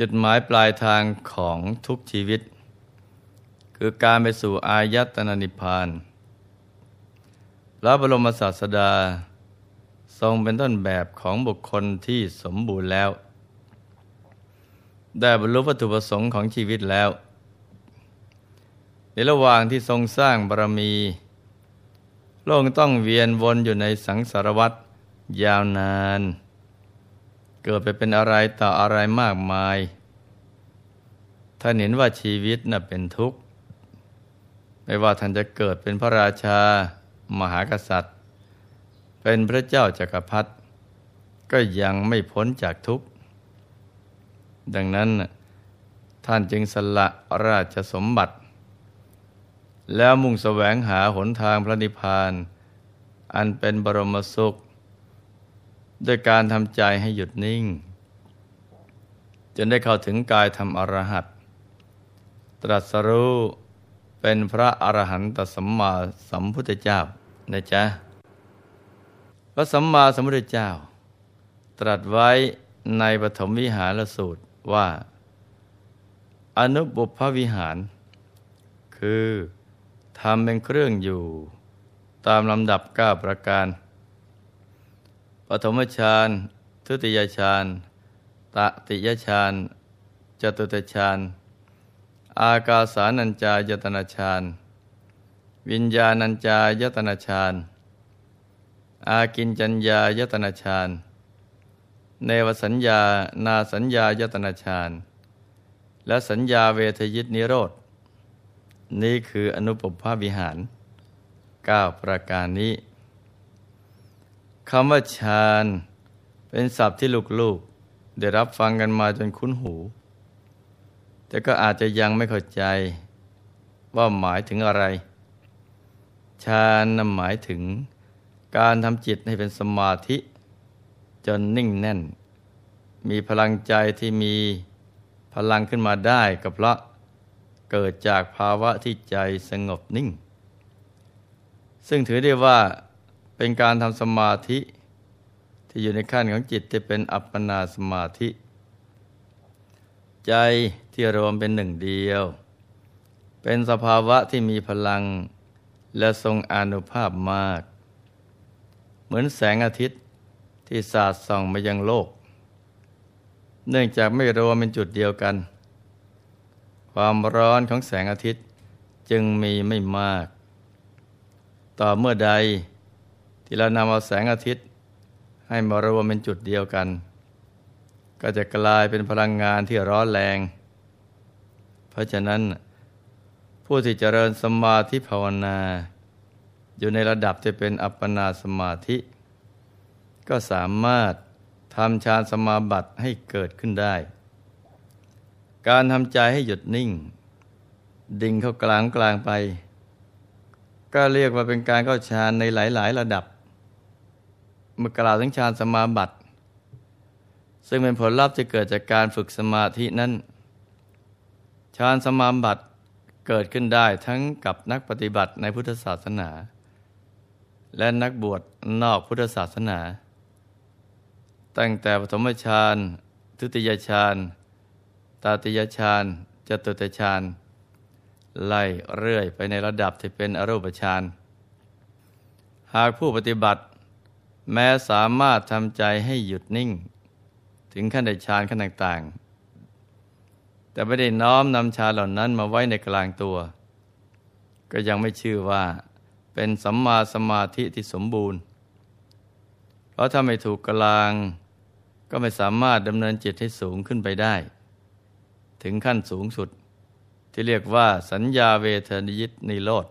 จุดหมายปลายทางของทุกชีวิต คือการไปสู่อายตนะนิพพานพระบรมศาสดา ทรงเป็นต้นแบบของบุคคลที่สมบูรณ์แล้ว ได้บรรลุวัตถุประสงค์ของชีวิตแล้ว ในระหว่างที่ทรงสร้างบารมี โลกต้องเวียนวนอยู่ในสังสารวัฏยาวนาน เกิดไปเป็นอะไรต่ออะไรมากมาย ท่านเห็นว่าชีวิตน่ะเป็นทุกข์ ไม่ว่าท่านจะเกิดเป็นพระราชา มหากษัตริย์ เป็นพระเจ้าจากักรพรรดิก็ยังไม่พ้นจากทุกข์ ดังนั้นท่านจึงสละราชสมบัติ แล้วมุ่งแสวงหาหนทางพระนิพพาน อันเป็นบรมสุข ด้วยการทำใจให้หยุดนิ่ง จนได้เข้าถึงกายธรรมอรหัตตรัสรู้เป็นพระอรหันตสัมมาสัมพุทธเจ้านะจ๊ะพระสัมมาสัมพุทธเจ้า ตรัสไว้ในปฐมวิหารสูตรว่า อนุบุพวิหาร คือทำเป็นเครื่องอยู่ ตามลำดับก้าประการ ปฐมฌาน ทุติยฌาน ตติยฌาน จตุตฌาน อากาสานัญจายตนะฌาน วิญญาณัญจายตนะฌาน อากินจัญญายตนะฌาน เนวสัญญา นาสัญญายตนะฌาน และสัญญาเวทยิตนิโรธ นี่คืออนุปภาวิหาร 9 ประการนี้ คำว่าฌานเป็นศัพท์ที่ลูกๆ ได้รับฟังกันมาจนคุ้นหู แต่ก็อาจจะยังไม่เข้าใจ ว่าหมายถึงอะไรฌานนำหมายถึงการทำจิตให้เป็นสมาธิ จนนิ่งแน่น มีพลังใจที่มีพลังขึ้นมาได้ก็เพราะเกิดจากภาวะที่ใจสงบนิ่ง ซึ่งถือได้ว่า เป็นการทำสมาธิ ที่อยู่ในขั้นของจิตที่เป็นอัปปนาสมาธิ ใจที่รวมเป็นหนึ่งเดียว เป็นสภาวะที่มีพลังและทรงอนุภาพมาก เหมือนแสงอาทิตย์ที่สาดส่องมายังโลก เนื่องจากไม่รวมเป็นจุดเดียวกัน ความร้อนของแสงอาทิตย์จึงมีไม่มาก ต่อเมื่อใด ที่เรานำเอาแสงอาทิตย์ ให้มารวมเป็นจุดเดียวกัน ก็จะกลายเป็นพลังงานที่ร้อนแรง เพราะฉะนั้น ผู้ที่เจริญสมาธิภาวนา อยู่ในระดับที่เป็นอัปปนาสมาธิ ก็สามารถทำฌานสมาบัติให้เกิดขึ้นได้ การทำใจให้หยุดนิ่ง ดิ่งเข้ากลางกลางไป ก็เรียกว่าเป็นการเข้าฌานในหลาย ๆ ระดับ มกล่าวถึงฌานสมาบัติ ซึ่งเป็นผลลัพธ์ที่เกิดจากการฝึกสมาธินั้นฌานสมาบัติเกิดขึ้นได้ทั้งกับนักปฏิบัติในพุทธศาสนา และนักบวชนอกพุทธศาสนา ตั้งแต่ปฐมฌานทุติยฌานตาติยฌานจตุตฌานไล่เรื่อยไปในระดับที่เป็นอรูปฌานหากผู้ปฏิบัติ แม้สามารถทำใจให้หยุดนิ่ง ถึงขั้นได้ฌานขั้นต่างๆ แต่ไม่ได้น้อมนำฌานเหล่านั้นมาไว้ในกลางตัว ก็ยังไม่ชื่อว่า เป็นสัมมาสมาธิที่สมบูรณ์ เพราะถ้าไม่ถูกกลางก็ไม่สามารถดำเนินจิตให้สูงขึ้นไปได้ ถึงขั้นสูงสุด ที่เรียกว่าสัญญาเวทนิยิตนิโรธ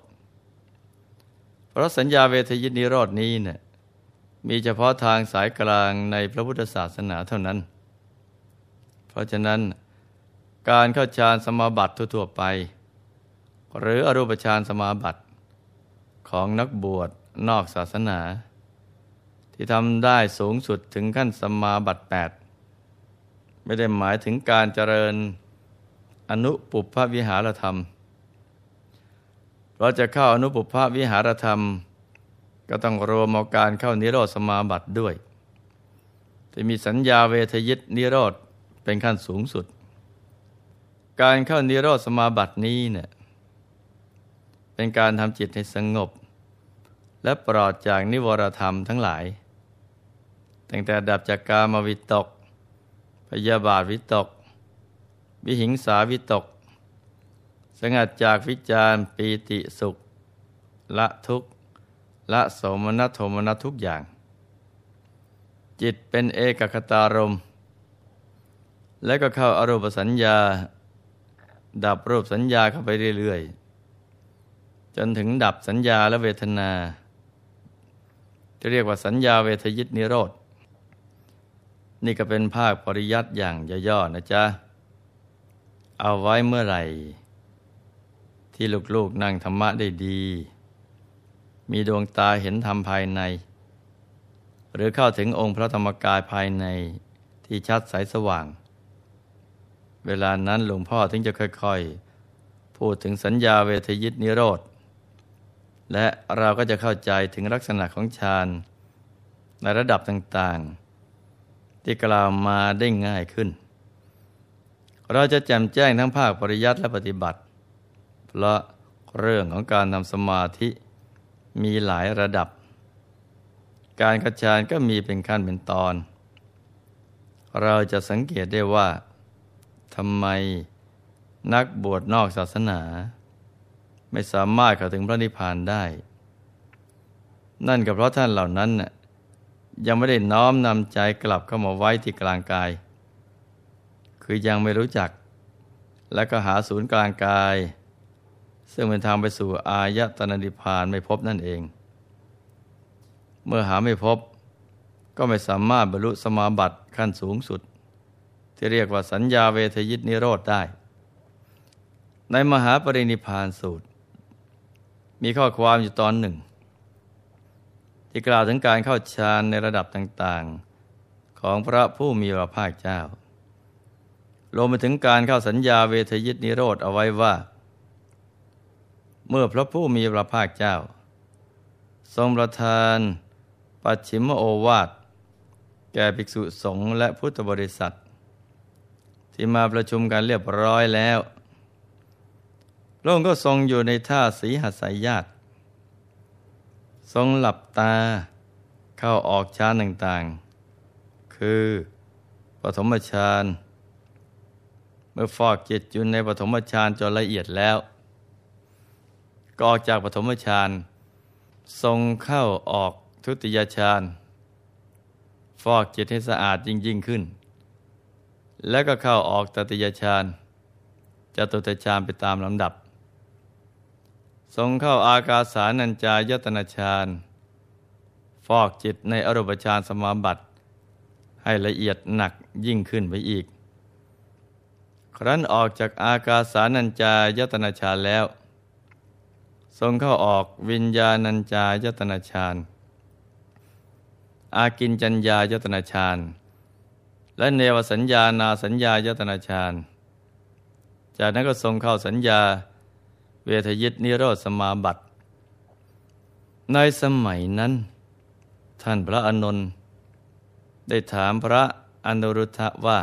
เพราะสัญญาเวทยิตนิโรดนี้เนี่ย มีเฉพาะทางสายกลางในพระพุทธศาสนาเท่านั้น เพราะฉะนั้น การเข้าฌานสมาบัติทั่วๆไป หรืออรูปฌานสมาบัติ ของนักบวชนอกศาสนา ที่ทำได้สูงสุดถึงขั้นสมาบัติ 8 ไม่ได้หมายถึงการเจริญอนุปุพพวิหารธรรม เราจะเข้าอนุปุพพวิหารธรรม ก็ต้องรวมเอาการเข้านิโรธสมาบัติด้วยที่มีสัญญาเวทยิตนิโรธเป็นขั้นสูงสุด การเข้านิโรธสมาบัตินี้เนี่ยเป็นการทำจิตให้สงบ และปลอดจากนิวรธรรมทั้งหลาย ตั้งแต่ดับจากกามวิตก พยาบาทวิตก วิหิงสาวิตก สงัดจากวิจารปีติสุข ละทุกข์ ละสมนัสโทมนัทุกอย่าง จิตเป็นเอกคตารม และก็เข้าอารูปสัญญา ดับรูปสัญญาเข้าไปเรื่อยๆ จนถึงดับสัญญาและเวทนาจะเรียกว่าสัญญาเวทยิตนิโรธนี่ก็เป็นภาคปริยัติอย่างย่อๆนะจ๊ะ เอาไว้เมื่อไหร่ ที่ลูกๆนั่งธรรมะได้ดี มีดวงตาเห็นธรรมภายใน หรือเข้าถึงองค์พระธรรมกายภายในที่ชัดใสสว่าง เวลานั้นหลวงพ่อถึงจะค่อยๆ พูดถึงสัญญาเวทยิตนิโรธ และเราก็จะเข้าใจถึงลักษณะของฌานในระดับต่างๆ ที่กล่าวมาได้ง่ายขึ้น เราจะแจ่มแจ้งทั้งภาคปริยัติและปฏิบัติ เพราะเรื่องของการทำสมาธิ มีหลายระดับ การกระชานก็มีเป็นขั้นเป็นตอน เราจะสังเกตได้ว่าทำไมนักบวชนอกศาสนา ไม่สามารถเข้าถึงพระนิพพานได้ นั่นก็เพราะท่านเหล่านั้นยังไม่ได้น้อมนำใจกลับเข้ามาไว้ที่กลางกาย คือยังไม่รู้จัก และก็หาศูนย์กลางกาย ซึ่งเป็นทางไปสู่อายตนะนิพพานไม่พบนั่นเอง เมื่อหาไม่พบก็ไม่สามารถบรรลุสมาบัติขั้นสูงสุด ที่เรียกว่าสัญญาเวทยิตนิโรธได้ ในมหาปรินิพานสูตร มีข้อความอยู่ตอนหนึ่ง ที่กล่าวถึงการเข้าฌานในระดับต่างๆ ของพระผู้มีพระภาคเจ้ารวมไปถึงการเข้าสัญญาเวทยิตนิโรธเอาไว้ว่า เมื่อพระผู้มีพระภาคเจ้า ทรงประทานปัจฉิมโอวาท แก่ภิกษุสงฆ์และพุทธบริษัท ที่มาประชุมกันเรียบร้อยแล้วพระองค์ก็ทรงอยู่ในท่าสีหัสายญาติทรงหลับตาเข้าออกฌานต่างๆ คือปฐมฌานเมื่อฟอกจิตอยู่ในปฐมฌานจนละเอียดแล้ว ก็ออกจากปฐมฌานทรงเข้าออกทุติยฌานฟอกจิตให้สะอาดยิ่งยิ่งขึ้น แล้วก็เข้าออกตติยฌานจตุตฌานไปตามลำดับ ทรงเข้าอากาสานัญจายตนาฌานฟอกจิตในอรูปฌานสมาบัติ ให้ละเอียดหนักยิ่งขึ้นไปอีก ครั้นออกจากอากาสานัญจายตนาฌานแล้ว ทรงเข้าออกวิญญาณัญจายตนาฌานอากินจัญญายตนาฌานและเนวสัญญานาสัญญายตนาฌานจากนั้นก็ทรงเข้าสัญญาเวทยิตนิโรธสมาบัติ ในสมัยนั้น ท่านพระอานนท์ได้ถามพระอนุรุทธะว่า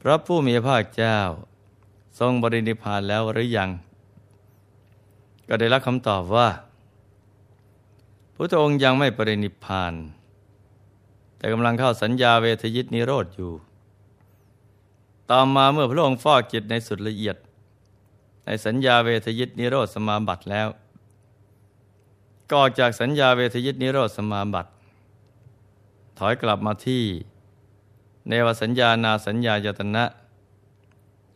พระผู้มีพระเจ้า ทรงบริณิพานแล้วหรือยัง ก็ได้รับคำตอบว่าพระองค์ยังไม่ปรินิพาน แต่กำลังเข้าสัญญาเวทยิตนิโรธอยู่ ต่อมาเมื่อพระองค์ฟอกจิตในสุดละเอียด ในสัญญาเวทยิตนิโรธสมาบัติแล้วก็จากสัญญาเวทยิตนิโรธสมาบัติ ถอยกลับมาที่ เนวสัญญานาสัญญายตนะ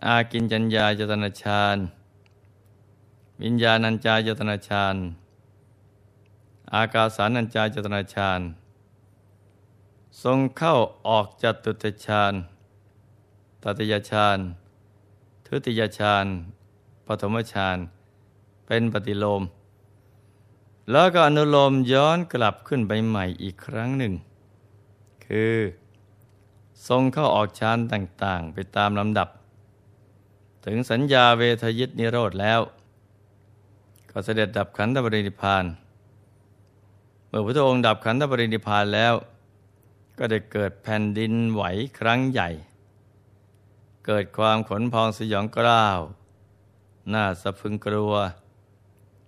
อากินจัญญายตนะฌาน วิญญาณัญจายตนะฌานอากาสานัญจายตนะฌานทรงเข้าออกจตุตฌานตติยฌานทุติยฌานปฐมฌานเป็นปฏิโลม แล้วก็อนุโลมย้อนกลับขึ้นไปใหม่อีกครั้งหนึ่ง คือ ทรงเข้าออกฌานต่างๆ ไปตามลำดับ ถึงสัญญาเวทยิตนิโรธแล้ว ก็เสด็จดับขันธปรินิพาน เมื่อพระองค์ดับขันธปรินิพานแล้ว ก็ได้เกิดแผ่นดินไหวครั้งใหญ่ เกิดความขนพองสยองกล้าวน่าสะพึงกลัว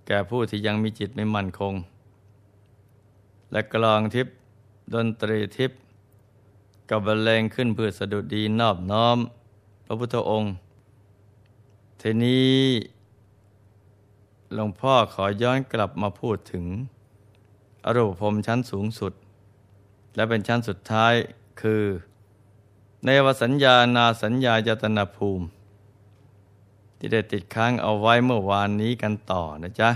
แก่ผู้ที่ยังมีจิตไม่มั่นคง และกลองทิพย์ดนตรีทิพย์กับบรรเลงขึ้นเพื่อสะดุดดีนอบน้อม พระพุทธองค์ ทีนี้ หลวงพ่อขอย้อนกลับมาพูดถึง อรูปภพชั้นสูงสุด และเป็นชั้นสุดท้ายคือ ในวสัญญานาสัญญายตนาภูมิ ที่ได้ติดค้างเอาไว้เมื่อวานนี้กันต่อนะจ๊ะ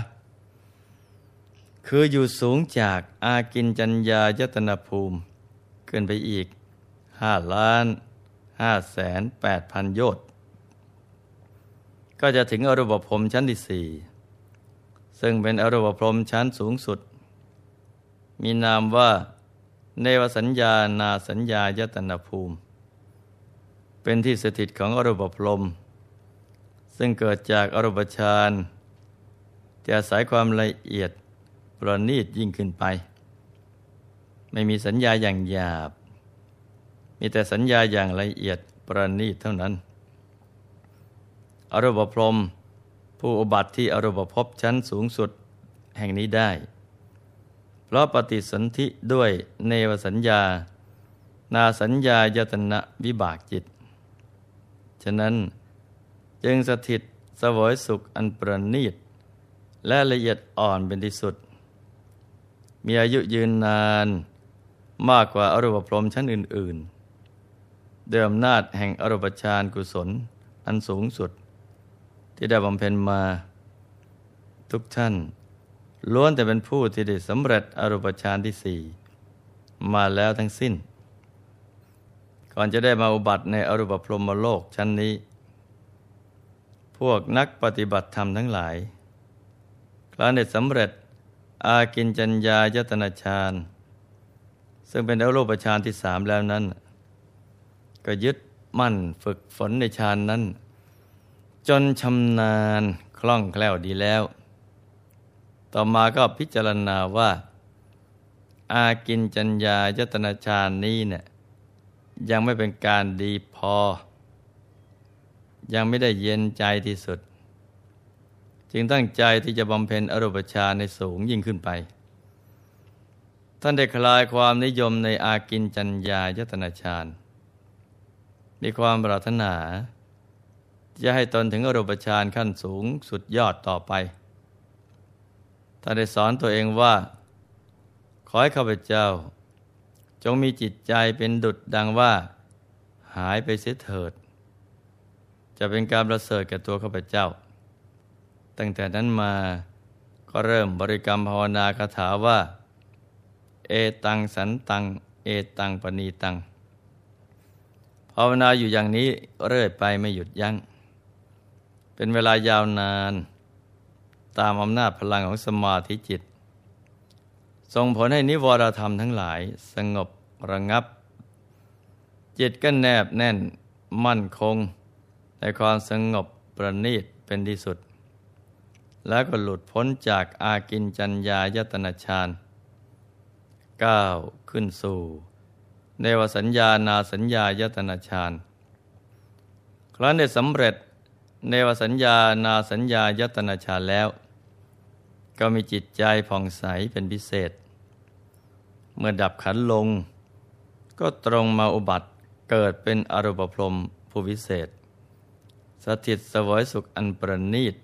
คืออยู่สูงจากอากินจัญญายตนาภูมิ ขึ้นไปอีกห้าล้านห้าแสนแปดพันโยชนก็จะถึงอรูปภพชั้นที่สี่ ซึ่งเป็นอรูปพรมชั้นสูงสุด มีนามว่า เนวสัญญานาสัญญายตนาภูมิ เป็นที่สถิตของอรูปพรมซึ่งเกิดจากอรูปฌานจะอาศัยความละเอียดประณีตยิ่งขึ้นไป ไม่มีสัญญาอย่างหยาบ มีแต่สัญญาอย่างละเอียดประณีตเท่านั้น อรูปพรม ผู้อุบัติที่อรูปภพชั้นสูงสุดแห่งนี้ได้ เพราะปฏิสนธิด้วยเนวสัญญา นาสัญญายตนะวิบากจิต ฉะนั้นจึงสถิตสวยสุขอันประณีต และละเอียดอ่อนเป็นที่สุด มีอายุยืนนานมากกว่าอรูปพรมชั้นอื่น ๆ เดิมนาจแห่งอรูปฌานกุศลอันสูงสุด ที่ได้บำเพ็ญมาทุกท่าน ล้วนแต่เป็นผู้ที่ได้สำเร็จอรูปฌานที่สี่มาแล้วทั้งสิ้น ก่อนจะได้มาอุบัติในอรูปพรหมโลกชั้นนี้ พวกนักปฏิบัติธรรมทั้งหลายคลาได้สำเร็จอากินจัญญายตนาฌานซึ่งเป็นอรูปฌานที่สามแล้วนั้น ก็ยึดมั่นฝึกฝนในฌานนั้น จนชำนาญคล่องแคล่วดีแล้ว ต่อมาก็พิจารณาว่า อากินจัญญายตนาฌานนี้เนี่ยยังไม่เป็นการดีพอ ยังไม่ได้เย็นใจที่สุด จึงตั้งใจที่จะบำเพ็ญอรูปฌานในสูงยิ่งขึ้นไป ท่านได้คลายความนิยมในอากินจัญญายตนาฌานมีความปรารถนา จะให้ตนถึงอรูปฌานขั้นสูงสุดยอดต่อไปท่านได้สอนตัวเองว่า ขอให้ข้าพเจ้า จงมีจิตใจเป็นดุจดังว่า หายไปเสียเถิด จะเป็นการประเสริฐแก่ตัวข้าพเจ้า ตั้งแต่นั้นมาก็เริ่มบริกรรมภาวนาคาถาว่า เอตังสันตัง เอตังปณีตังภาวนาอยู่อย่างนี้เรื่อยไปไม่หยุดยัง้ง เป็นเวลายาวนาน ตามอำนาจพลังของสมาธิจิต ส่งผลให้นิวรธรรมทั้งหลายสงบระงับ จิตก็แนบแน่นมั่นคง ในความสงบประณีตเป็นที่สุด แล้วก็หลุดพ้นจากอากินจัญญายตนาฌานก้าวขึ้นสู่เนวสัญญานาสัญญายตนาฌานครั้นได้สำเร็จ เนวสัญญานาสัญญายตนาชาแล้ว ก็มีจิตใจผ่องใสเป็นพิเศษ เมื่อดับขันลง ก็ตรงมาอุบัติเกิดเป็นอรูปพรมผู้วิเศษ สถิตสวยสุขอันประณีต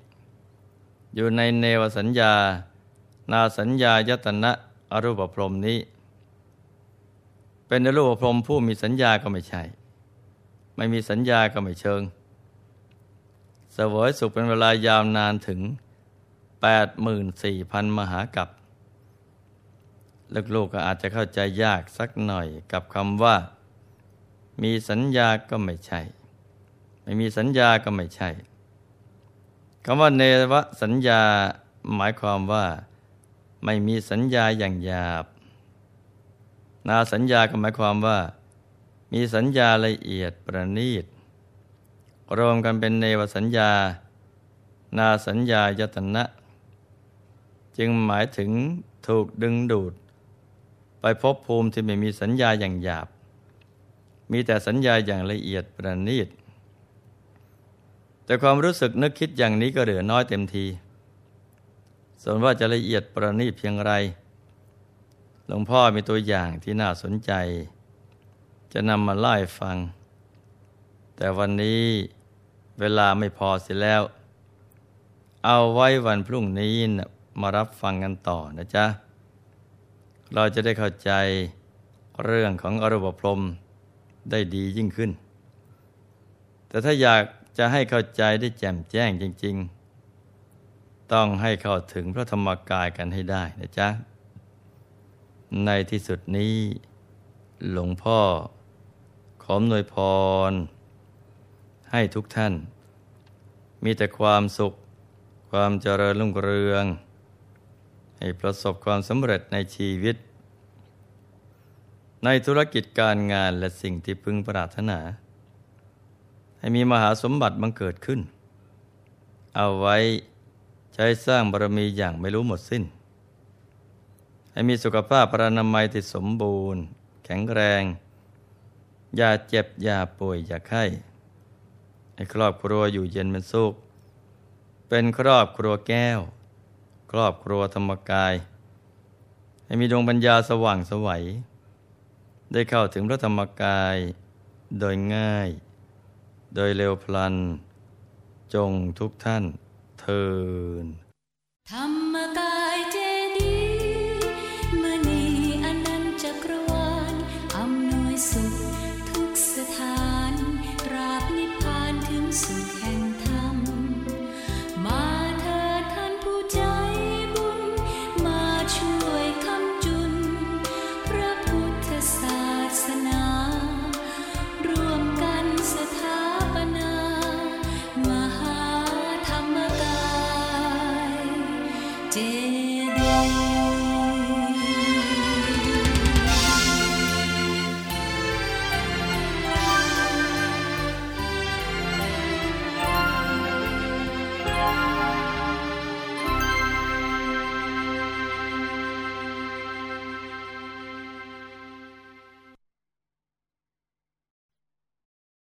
อยู่ในเนวสัญญา นาสัญญายตนะอรูปพรมนี้ เป็นอรูปพรมผู้มีสัญญาก็ไม่ใช่ ไม่มีสัญญาก็ไม่เชิง สวยสุขเป็นเวลายาวนานถึง 84,000 มหากับลูกๆก็อาจจะเข้าใจยากสักหน่อยกับคำว่า มีสัญญาก็ไม่ใช่ ไม่มีสัญญาก็ไม่ใช่คำว่าเนวสัญญาหมายความว่า ไม่มีสัญญาอย่างหยาบ นาสัญญาก็หมายความว่า มีสัญญาละเอียดประณีต รวมกันเป็นเนวสัญญา นาสัญญายตนะ จึงหมายถึงถูกดึงดูด ไปพบภูมิที่ไม่มีสัญญาอย่างหยาบ มีแต่สัญญาอย่างละเอียดประณีต แต่ความรู้สึกนึกคิดอย่างนี้ก็เหลือน้อยเต็มที ส่วนว่าจะละเอียดประณีตเพียงไร หลวงพ่อมีตัวอย่างที่น่าสนใจ จะนำมาไล่ฟังแต่วันนี้ เวลาไม่พอเสียแล้ว เอาไว้วันพรุ่งนี้นะมารับฟังกันต่อนะจ๊ะ เราจะได้เข้าใจเรื่องของอรูปพรมได้ดียิ่งขึ้น แต่ถ้าอยากจะให้เข้าใจได้แจ่มแจ้งจริง ๆ ต้องให้เข้าถึงพระธรรมกายกันให้ได้นะจ๊ะ ในที่สุดนี้หลวงพ่อขอมนวยพร ให้ทุกท่าน มีแต่ความสุข ความเจริญรุ่งเรือง ให้ประสบความสำเร็จในชีวิต ในธุรกิจการงานและสิ่งที่พึงปรารถนา ให้มีมหาสมบัติบังเกิดขึ้น เอาไว้ใช้สร้างบารมีอย่างไม่รู้หมดสิ้น ให้มีสุขภาพปรานามัยที่สมบูรณ์ แข็งแรง อย่าเจ็บ อย่าป่วย อย่าไข้ ให้ครอบครัวอยู่เย็นเป็นสุข เป็นครอบครัวแก้ว ครอบครัวธรรมกาย ให้มีดวงปัญญาสว่างสวัย ได้เข้าถึงพระธรรมกายโดยง่าย โดยเร็วพลัน จงทุกท่านเทินธรรม